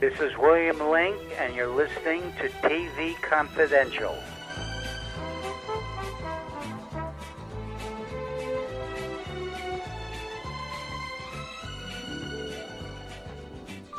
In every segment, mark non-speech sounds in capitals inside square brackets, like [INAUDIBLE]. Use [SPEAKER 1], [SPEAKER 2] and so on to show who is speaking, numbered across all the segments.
[SPEAKER 1] This is William Link, and you're listening to TV Confidential.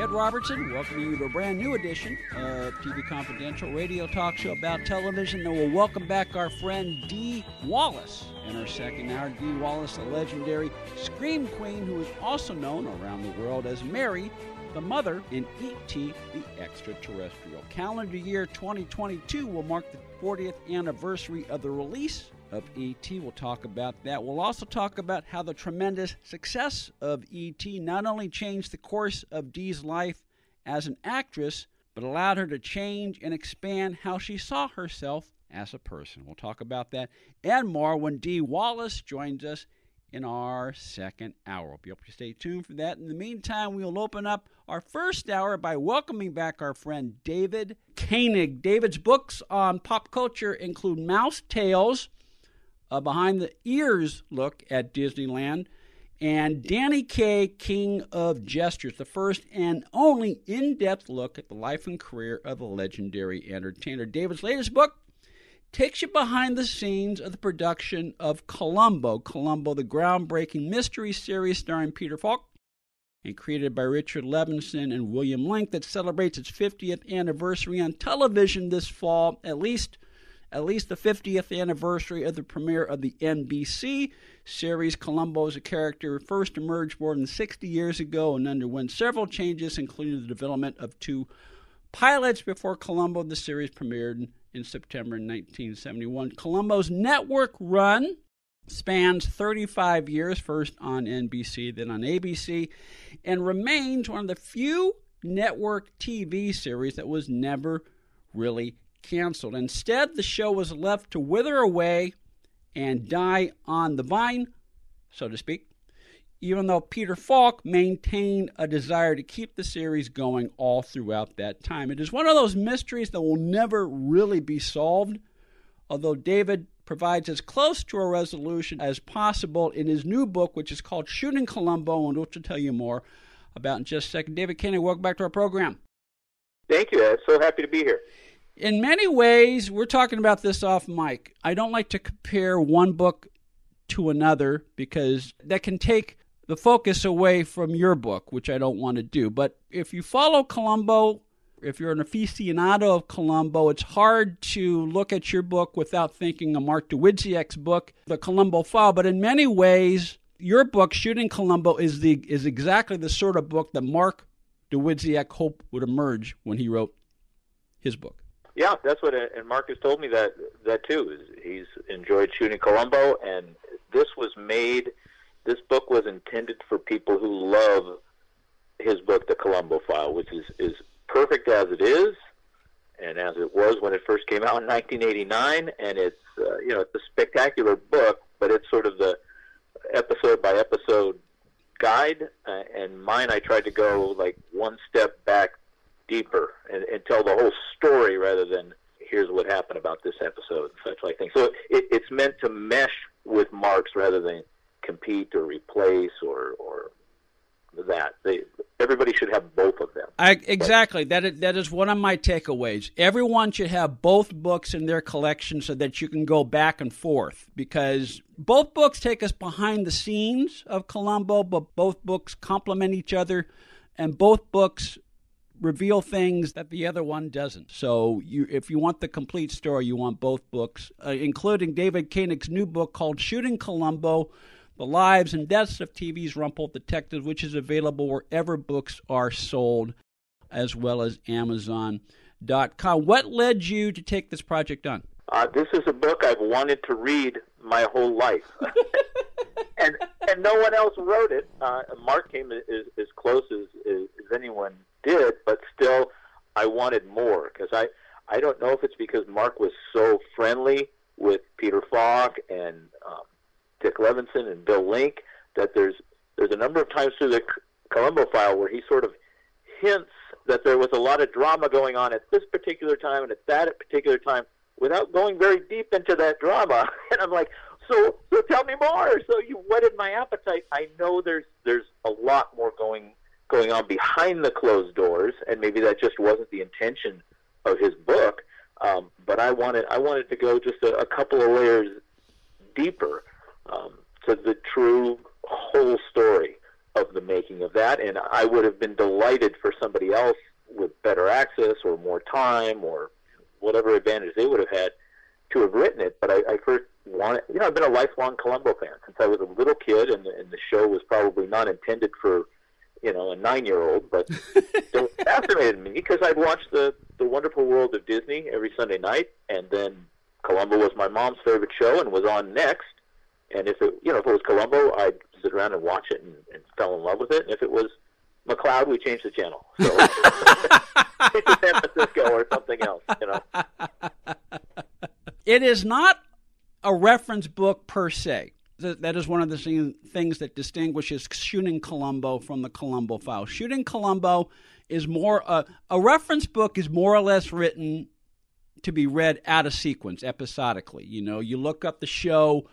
[SPEAKER 2] Ed Robertson, welcoming you to a brand new edition of TV Confidential, radio talk show about television. And we'll welcome back our friend Dee Wallace in our second hour. Dee Wallace, a legendary scream queen who is also known around the world as Mary, the mother in E.T. the Extraterrestrial. Calendar year 2022 will mark the 40th anniversary of the release of E.T. We'll talk about that. We'll also talk about how the tremendous success of E.T. not only changed the course of Dee's life as an actress, but allowed her to change and expand how she saw herself as a person. We'll talk about that and more when Dee Wallace joins us in our second hour. Able to stay tuned for that. In the meantime, we'll open up our first hour by welcoming back our friend David Koenig. David's books on pop culture include Mouse Tales, a behind the ears look at Disneyland, and Danny Kaye, King of Jesters, the first and only in depth look at the life and career of the legendary entertainer. David's latest book takes you behind the scenes of the production of Columbo. Columbo, the groundbreaking mystery series starring Peter Falk and created by Richard Levinson and William Link that celebrates its 50th anniversary on television this fall, at least at least the 50th anniversary of the premiere of the NBC series. Columbo as a character first emerged more than 60 years ago and underwent several changes, including the development of two pilots before Columbo, the series premiered in September 1971. Columbo's network run spans 35 years, first on NBC, then on ABC, and remains one of the few network TV series that was never really canceled. Instead, the show was left to wither away and die on the vine, so to speak, even though Peter Falk maintained a desire to keep the series going all throughout that time. It is one of those mysteries that will never really be solved, although David provides as close to a resolution as possible in his new book, which is called Shooting Columbo, and which will tell you more about in just a second. David Koenig, welcome back to our program.
[SPEAKER 3] Thank you. I'm so happy to be here.
[SPEAKER 2] In many ways, we're talking about this off mic. I don't like to compare one book to another because that can take the focus away from your book, which I don't want to do. But if you follow Columbo, if you're an aficionado of Columbo, it's hard to look at your book without thinking of Mark Dawidziak's book, The Columbo File. But in many ways, your book, Shooting Columbo, is the is exactly the sort of book that Mark Dawidziak hoped would emerge when he wrote his book.
[SPEAKER 3] Yeah, that's what, and Mark has told me that that too. He's enjoyed shooting Columbo, and this was made. This book was intended for people who love his book, The Columbo File, which is is perfect as it is, and as it was when it first came out in 1989. And it's uh, you know it's a spectacular book, but it's sort of the episode by episode guide. Uh, and mine, I tried to go like one step back deeper and, and tell the whole story rather than here's what happened about this episode and such like things. So it, it's meant to mesh with Mark's rather than compete or replace or or that. They, everybody should have both of them.
[SPEAKER 2] I, exactly. But, that is, that is one of my takeaways. Everyone should have both books in their collection so that you can go back and forth because both books take us behind the scenes of Columbo, but both books complement each other and both books reveal things that the other one doesn't. So, you, if you want the complete story, you want both books, uh, including David Koenig's new book called Shooting Columbo The Lives and Deaths of TV's Rumpled Detectives, which is available wherever books are sold, as well as Amazon.com. What led you to take this project on?
[SPEAKER 3] Uh, this is a book I've wanted to read my whole life. [LAUGHS] and and no one else wrote it. Uh, Mark came as, as close as, as, as anyone did, but still, I wanted more because I I don't know if it's because Mark was so friendly with Peter Falk and um, Dick Levinson and Bill Link that there's there's a number of times through the Columbo file where he sort of hints that there was a lot of drama going on at this particular time and at that particular time without going very deep into that drama. [LAUGHS] And I'm like, so so tell me more. So you whetted my appetite. I know there's there's a lot more going going on behind the closed doors, and maybe that just wasn't the intention of his book. Um, but I wanted I wanted to go just a, a couple of layers deeper um, to the true whole story of the making of that, and I would have been delighted for somebody else with better access or more time or whatever advantage they would have had to have written it. But I, I first wanted, you know, I've been a lifelong Columbo fan since I was a little kid, and the, and the show was probably not intended for, you know, a nine-year-old, but [LAUGHS] it fascinated me because I'd watched the the Wonderful World of Disney every Sunday night, and then Columbo was my mom's favorite show and was on next. And if it, you know, if it was Columbo, I'd sit around and watch it and, and fell in love with it. And if it was McCloud, we changed the channel. So [LAUGHS] to San Francisco or something else, you know.
[SPEAKER 2] It is not a reference book per se. That is one of the things that distinguishes Shooting Columbo from the Columbo file. Shooting Columbo is more uh, a reference book is more or less written to be read out of sequence episodically. You know, you look up the show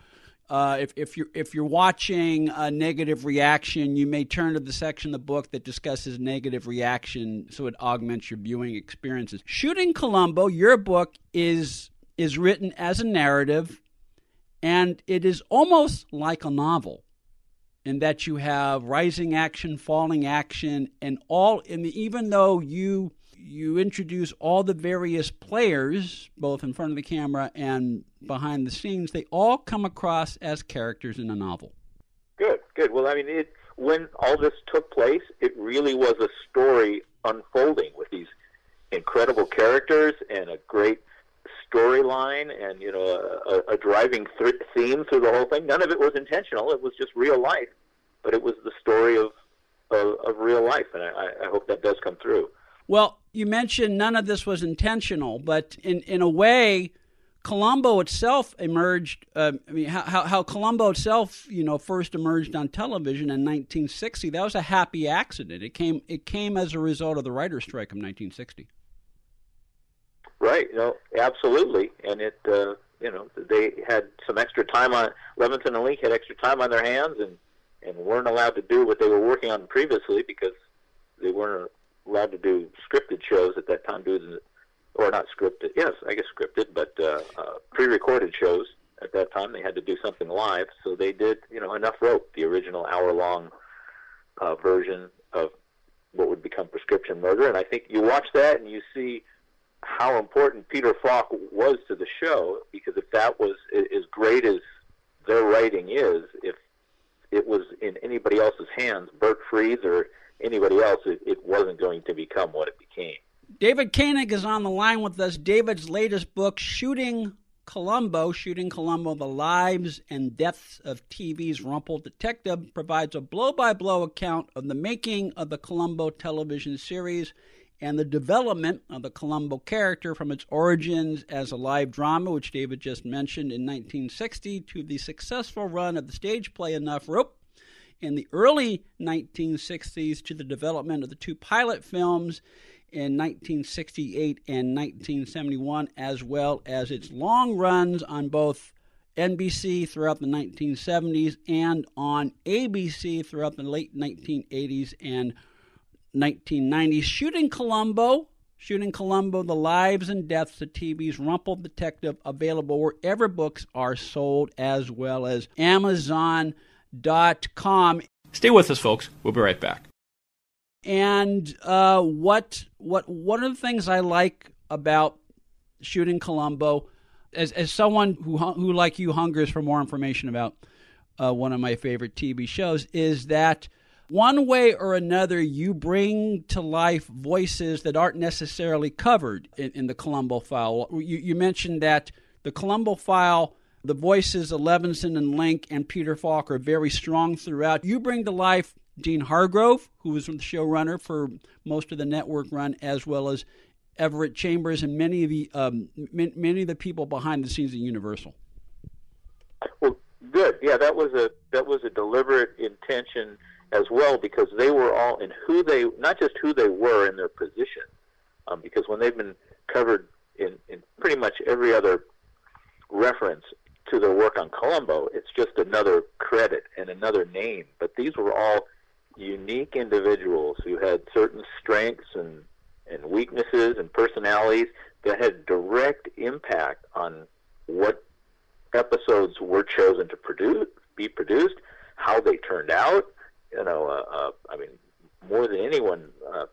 [SPEAKER 2] uh, if, if you're if you're watching a negative reaction, you may turn to the section of the book that discusses negative reaction, so it augments your viewing experiences. Shooting Columbo, your book is is written as a narrative, and it is almost like a novel, in that you have rising action, falling action, and all. And even though you you introduce all the various players, both in front of the camera and behind the scenes. They all come across as characters in a novel.
[SPEAKER 3] Good, good. Well, I mean, it, when all this took place, it really was a story unfolding with these incredible characters and a great storyline and you know a, a driving th- theme through the whole thing. None of it was intentional; it was just real life, but it was the story of of, of real life, and I, I hope that does come through.
[SPEAKER 2] Well, you mentioned none of this was intentional, but in, in a way, Columbo itself emerged. Uh, I mean, how, how Columbo itself, you know, first emerged on television in 1960. That was a happy accident. It came it came as a result of the writer's strike of 1960.
[SPEAKER 3] Right. No, absolutely. And it, uh, you know, they had some extra time on Levinson and Link had extra time on their hands, and and weren't allowed to do what they were working on previously because they weren't allowed to do scripted shows at that time to or not scripted. Yes, I guess scripted, but uh, uh, pre-recorded shows at that time. They had to do something live, so they did, you know, enough rope, the original hour-long uh, version of what would become Prescription Murder. And I think you watch that and you see how important Peter Falk was to the show, because if that was as great as their writing is, if it was in anybody else's hands, Bert Freeds or anybody else, it, it wasn't going to become what it became.
[SPEAKER 2] David Koenig is on the line with us. David's latest book, Shooting Columbo, Shooting Columbo, The Lives and Deaths of TV's Rumpled Detective, provides a blow by blow account of the making of the Columbo television series and the development of the Columbo character from its origins as a live drama, which David just mentioned in 1960, to the successful run of the stage play Enough Rope in the early 1960s to the development of the two pilot films in 1968 and 1971, as well as its long runs on both NBC throughout the 1970s and on ABC throughout the late 1980s and 1990s. Shooting Columbo, Shooting Columbo, The Lives and Deaths of TV's Rumpled Detective, available wherever books are sold, as well as Amazon.com.
[SPEAKER 4] Stay with us, folks. We'll be right back.
[SPEAKER 2] And uh, what what one of the things I like about shooting Columbo, as as someone who who like you hungers for more information about uh, one of my favorite TV shows, is that one way or another you bring to life voices that aren't necessarily covered in, in the Columbo file. You, you mentioned that the Columbo file the voices of Levinson and Link and Peter Falk are very strong throughout. You bring to life Dean Hargrove, who was the showrunner for most of the network run, as well as Everett Chambers and many of the um, many of the people behind the scenes at Universal.
[SPEAKER 3] Well, good. Yeah, that was a that was a deliberate intention as well because they were all in who they not just who they were in their position, um, because when they've been covered in, in pretty much every other reference to their work on Columbo. It's just another credit and another name. But these were all unique individuals who had certain strengths and and weaknesses and personalities that had direct impact on what episodes were chosen to produce, be produced, how they turned out. You know, uh, uh, I mean, more than anyone, uh,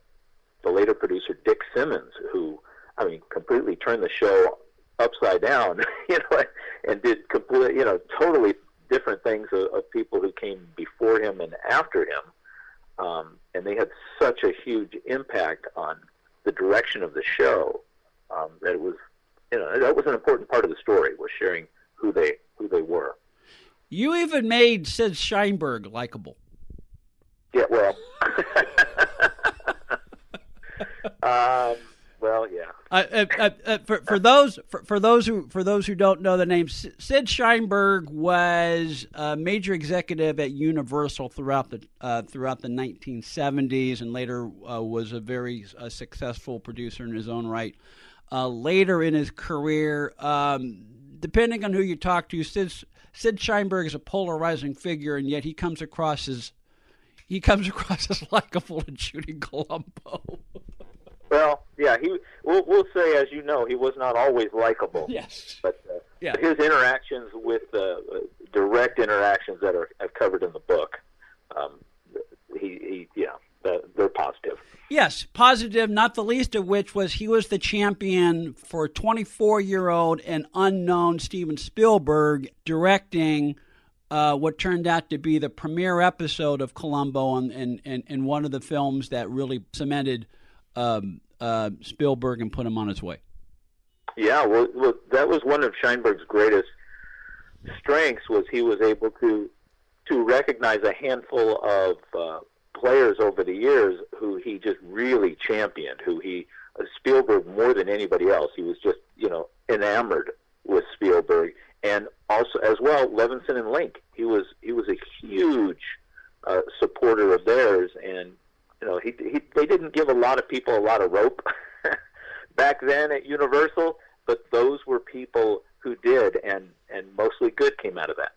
[SPEAKER 3] the later producer Dick Simmons, who I mean, completely turned the show upside down, [LAUGHS] you know, and did complete, you know, totally different things of, of people who came before him and after him, um, and they had such a huge impact on the direction of the show um, that it was, you know, that was an important part of the story was sharing who they who they were.
[SPEAKER 2] You even made Sid Sheinberg likable.
[SPEAKER 3] Yeah, well, [LAUGHS] um, well, yeah.
[SPEAKER 2] Uh, uh, uh, uh, for, for those for, for those who for those who don't know the name, Sid Sheinberg was a major executive at Universal throughout the uh, throughout the 1970s, and later uh, was a very successful producer in his own right. later in his career, um, depending on who you talk to, Sid Sid Sheinberg is a polarizing figure, and yet he comes across as he comes [LAUGHS] across as likable in shooting Columbo.
[SPEAKER 3] Well, yeah, he. We'll, we'll say, as you know, he was not always likable. [LAUGHS]
[SPEAKER 2] Yes.
[SPEAKER 3] But uh, yeah. his interactions with uh, direct interactions that are, are covered in the book, um, he, he, yeah, they're positive.
[SPEAKER 2] Yes, positive. Not the least of which was he was the champion for 24-year-old and unknown Steven Spielberg directing. Uh, what turned out to be the premiere episode of Columbo and, and, and, and one of the films that really cemented um, uh, Spielberg and put him on his way.
[SPEAKER 3] Yeah, well, that was one of Sheinberg's greatest strengths was he was able to to recognize a handful of uh, players over the years who he just really championed, who he uh, Spielberg more than anybody else. He was just you know enamored with Spielberg, and also as well Levinson and Link. He was he was a huge uh, supporter of theirs, and you know, he, he they didn't give a lot of people a lot of rope [LAUGHS] back then at Universal, but those were people who did, and and mostly good came out of that.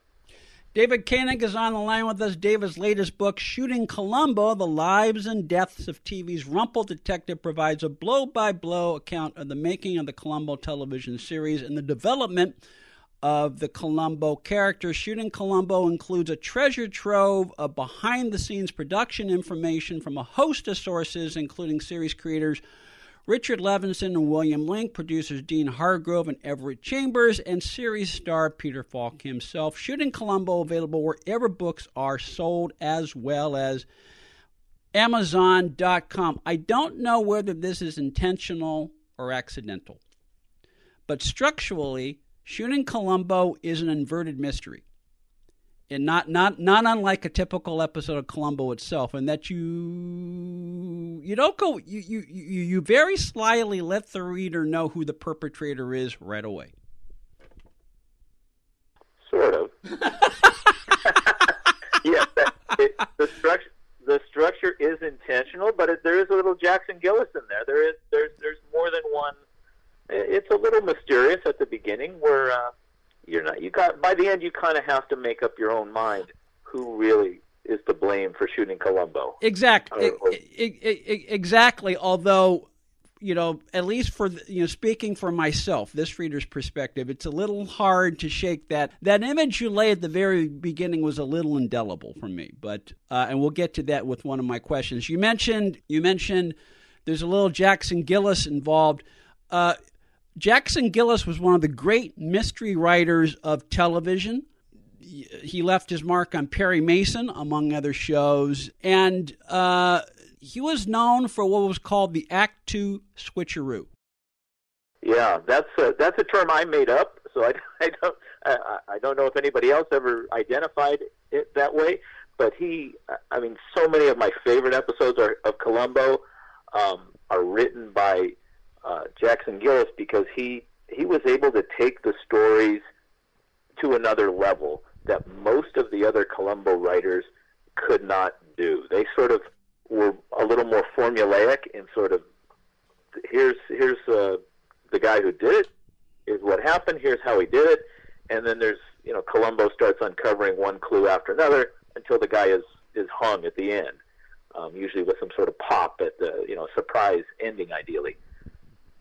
[SPEAKER 2] David Koenig is on the line with us. David's latest book, Shooting Columbo The Lives and Deaths of TV's Rumple Detective, provides a blow by blow account of the making of the Columbo television series and the development of the Columbo character. Shooting Columbo includes a treasure trove of behind the scenes production information from a host of sources, including series creators Richard Levinson and William Link, producers Dean Hargrove and Everett Chambers, and series star Peter Falk himself. Shooting Columbo available wherever books are sold, as well as Amazon.com. I don't know whether this is intentional or accidental, but structurally, Shooting Columbo is an inverted mystery. And not, not not unlike a typical episode of Columbo itself, in that you you don't go you, you you you very slyly let the reader know who the perpetrator is right away.
[SPEAKER 3] Sort of. [LAUGHS] yes, it, the structure the structure is intentional, but it, there is a little Jackson Gillis in there. There is there's there's more than one it's a little mysterious at the beginning where uh, you're not you got by the end you kind of have to make up your own mind who really is to blame for shooting Columbo.
[SPEAKER 2] Exactly. Exactly. Although, you know, at least for you know, speaking for myself, this reader's perspective, it's a little hard to shake that. That image you lay at the very beginning was a little indelible for me. But uh, and we'll get to that with one of my questions. You mentioned you mentioned there's a little Jackson Gillis involved. Uh, Jackson Gillis was one of the great mystery writers of television. He left his mark on Perry Mason, among other shows, and uh, he was known for what was called the Act Two switcheroo.
[SPEAKER 3] Yeah, that's a, that's a term I made up, so I, [LAUGHS] I don't I, I don't know if anybody else ever identified it that way. But he, I mean, so many of my favorite episodes are, of Columbo um, are written by uh, Jackson Gillis because he he was able to take the stories to another level that most of the other Columbo writers could not do. They sort of were a little more formulaic and sort of here's here's uh, the guy who did it. Here's what happened. Here's how he did it. And then there's you know Columbo starts uncovering one clue after another until the guy is is hung at the end. um, usually with some sort of pop at the you know surprise ending, ideally.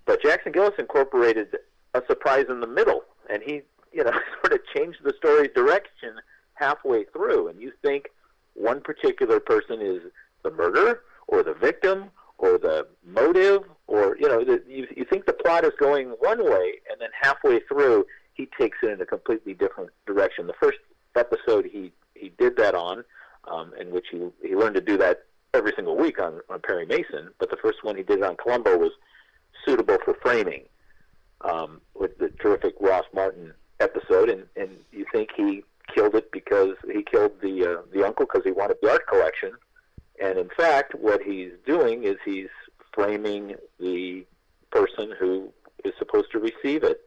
[SPEAKER 3] But Jackson Gillis incorporated a surprise in the middle, and he you know [LAUGHS] sort of changed the story's direction halfway through, and you think one particular person is the murderer or the victim or the motive or you know the, you, you think the plot is going one way and then halfway through he takes it in a completely different direction. The first episode he he did that on um, in which he he learned to do that every single week on on Perry Mason but the first one he did on Columbo was suitable for framing um, with the terrific Ross Martin episode and and you think he killed it because he killed the uh, the uncle because he wanted the art collection and in fact, what he's doing is he's framing the person who is supposed to receive it.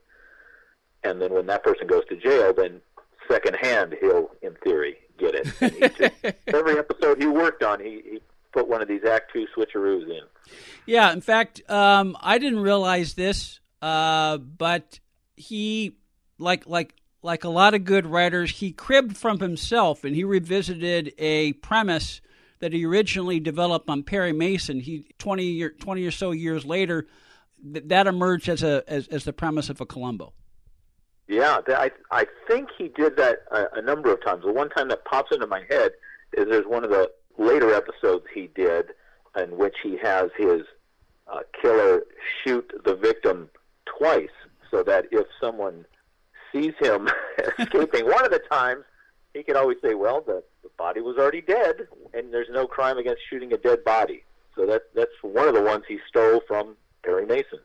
[SPEAKER 3] And then when that person goes to jail, then secondhand he'll, in theory, get it. Just, [LAUGHS] every episode he worked on, he, he put one of these Act Two switcheroos in.
[SPEAKER 2] Yeah, in fact, um, I didn't realize this, uh, but he, like like like a lot of good writers, he cribbed from himself and he revisited a premise that he originally developed on Perry Mason. He 20 year, 20 or so years later, th- that emerged as a as, as the premise of a Columbo.
[SPEAKER 3] Yeah, I I think he did that a, a number of times. The one time that pops into my head is there's one of the later episodes he did in which he has his uh, killer shoot the victim twice, so that if someone sees him [LAUGHS] escaping one of the times, he can always say, "Well, the, the body was already dead, and there's no crime against shooting a dead body." So that that's one of the ones he stole from Perry Mason.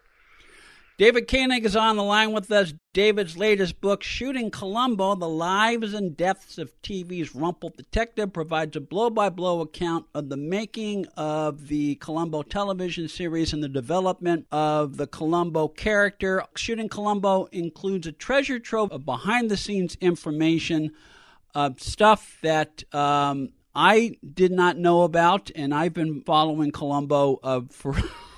[SPEAKER 2] David Koenig is on the line with us. David's latest book, Shooting Columbo The Lives and Deaths of TV's Rumpled Detective, provides a blow by blow account of the making of the Columbo television series and the development of the Columbo character. Shooting Columbo includes a treasure trove of behind the scenes information uh, stuff that um, I did not know about, and I've been following Columbo uh, for [LAUGHS]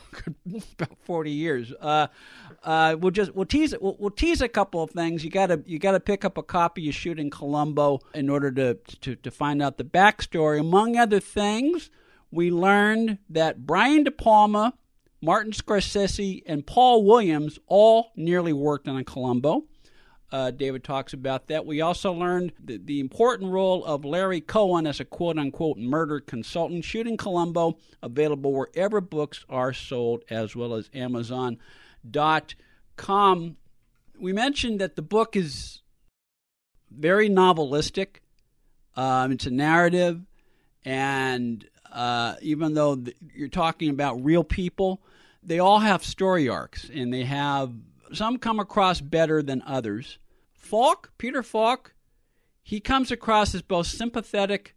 [SPEAKER 2] [LAUGHS] about forty years. Uh, uh, we'll just we'll tease. We'll, we'll, tease a couple of things. You gotta you gotta pick up a copy of Shooting Columbo in order to, to to find out the backstory. Among other things, we learned that Brian De Palma, Martin Scorsese, and Paul Williams all nearly worked on a Columbo. Uh, David talks about that. We also learned the, the, important role of Larry Cohen as a quote unquote murder consultant. Shooting Columbo, available wherever books are sold, as well as Amazon.com. We mentioned that the book is very novelistic, um, it's a narrative, and uh, even though you're talking about real people, they all have story arcs and they have some come across better than others. Falk, Peter Falk, he comes across as both sympathetic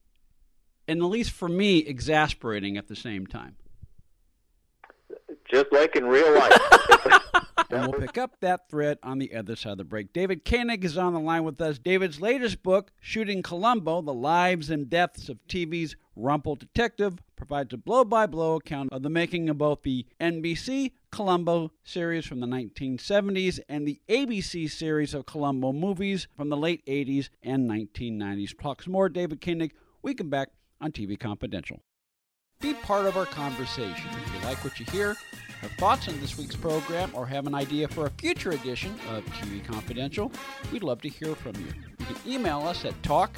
[SPEAKER 2] and, at least for me, exasperating at the same time.
[SPEAKER 3] Just like in real life. [LAUGHS] [LAUGHS]
[SPEAKER 2] and we'll pick up that thread on the other side of the break. David Koenig is on the line with us. David's latest book, Shooting Columbo The Lives and Deaths of TV's Rumpled Detective, provides a blow by blow account of the making of both the NBC Columbo series from the 1970s and the ABC series of Columbo movies from the late 80s and 1990s. Talks more, David Koenig. We come back on TV Confidential. Be part of our conversation. If you like what you hear, have thoughts on this week's program, or have an idea for a future edition of TV Confidential, we'd love to hear from you. You can email us at talk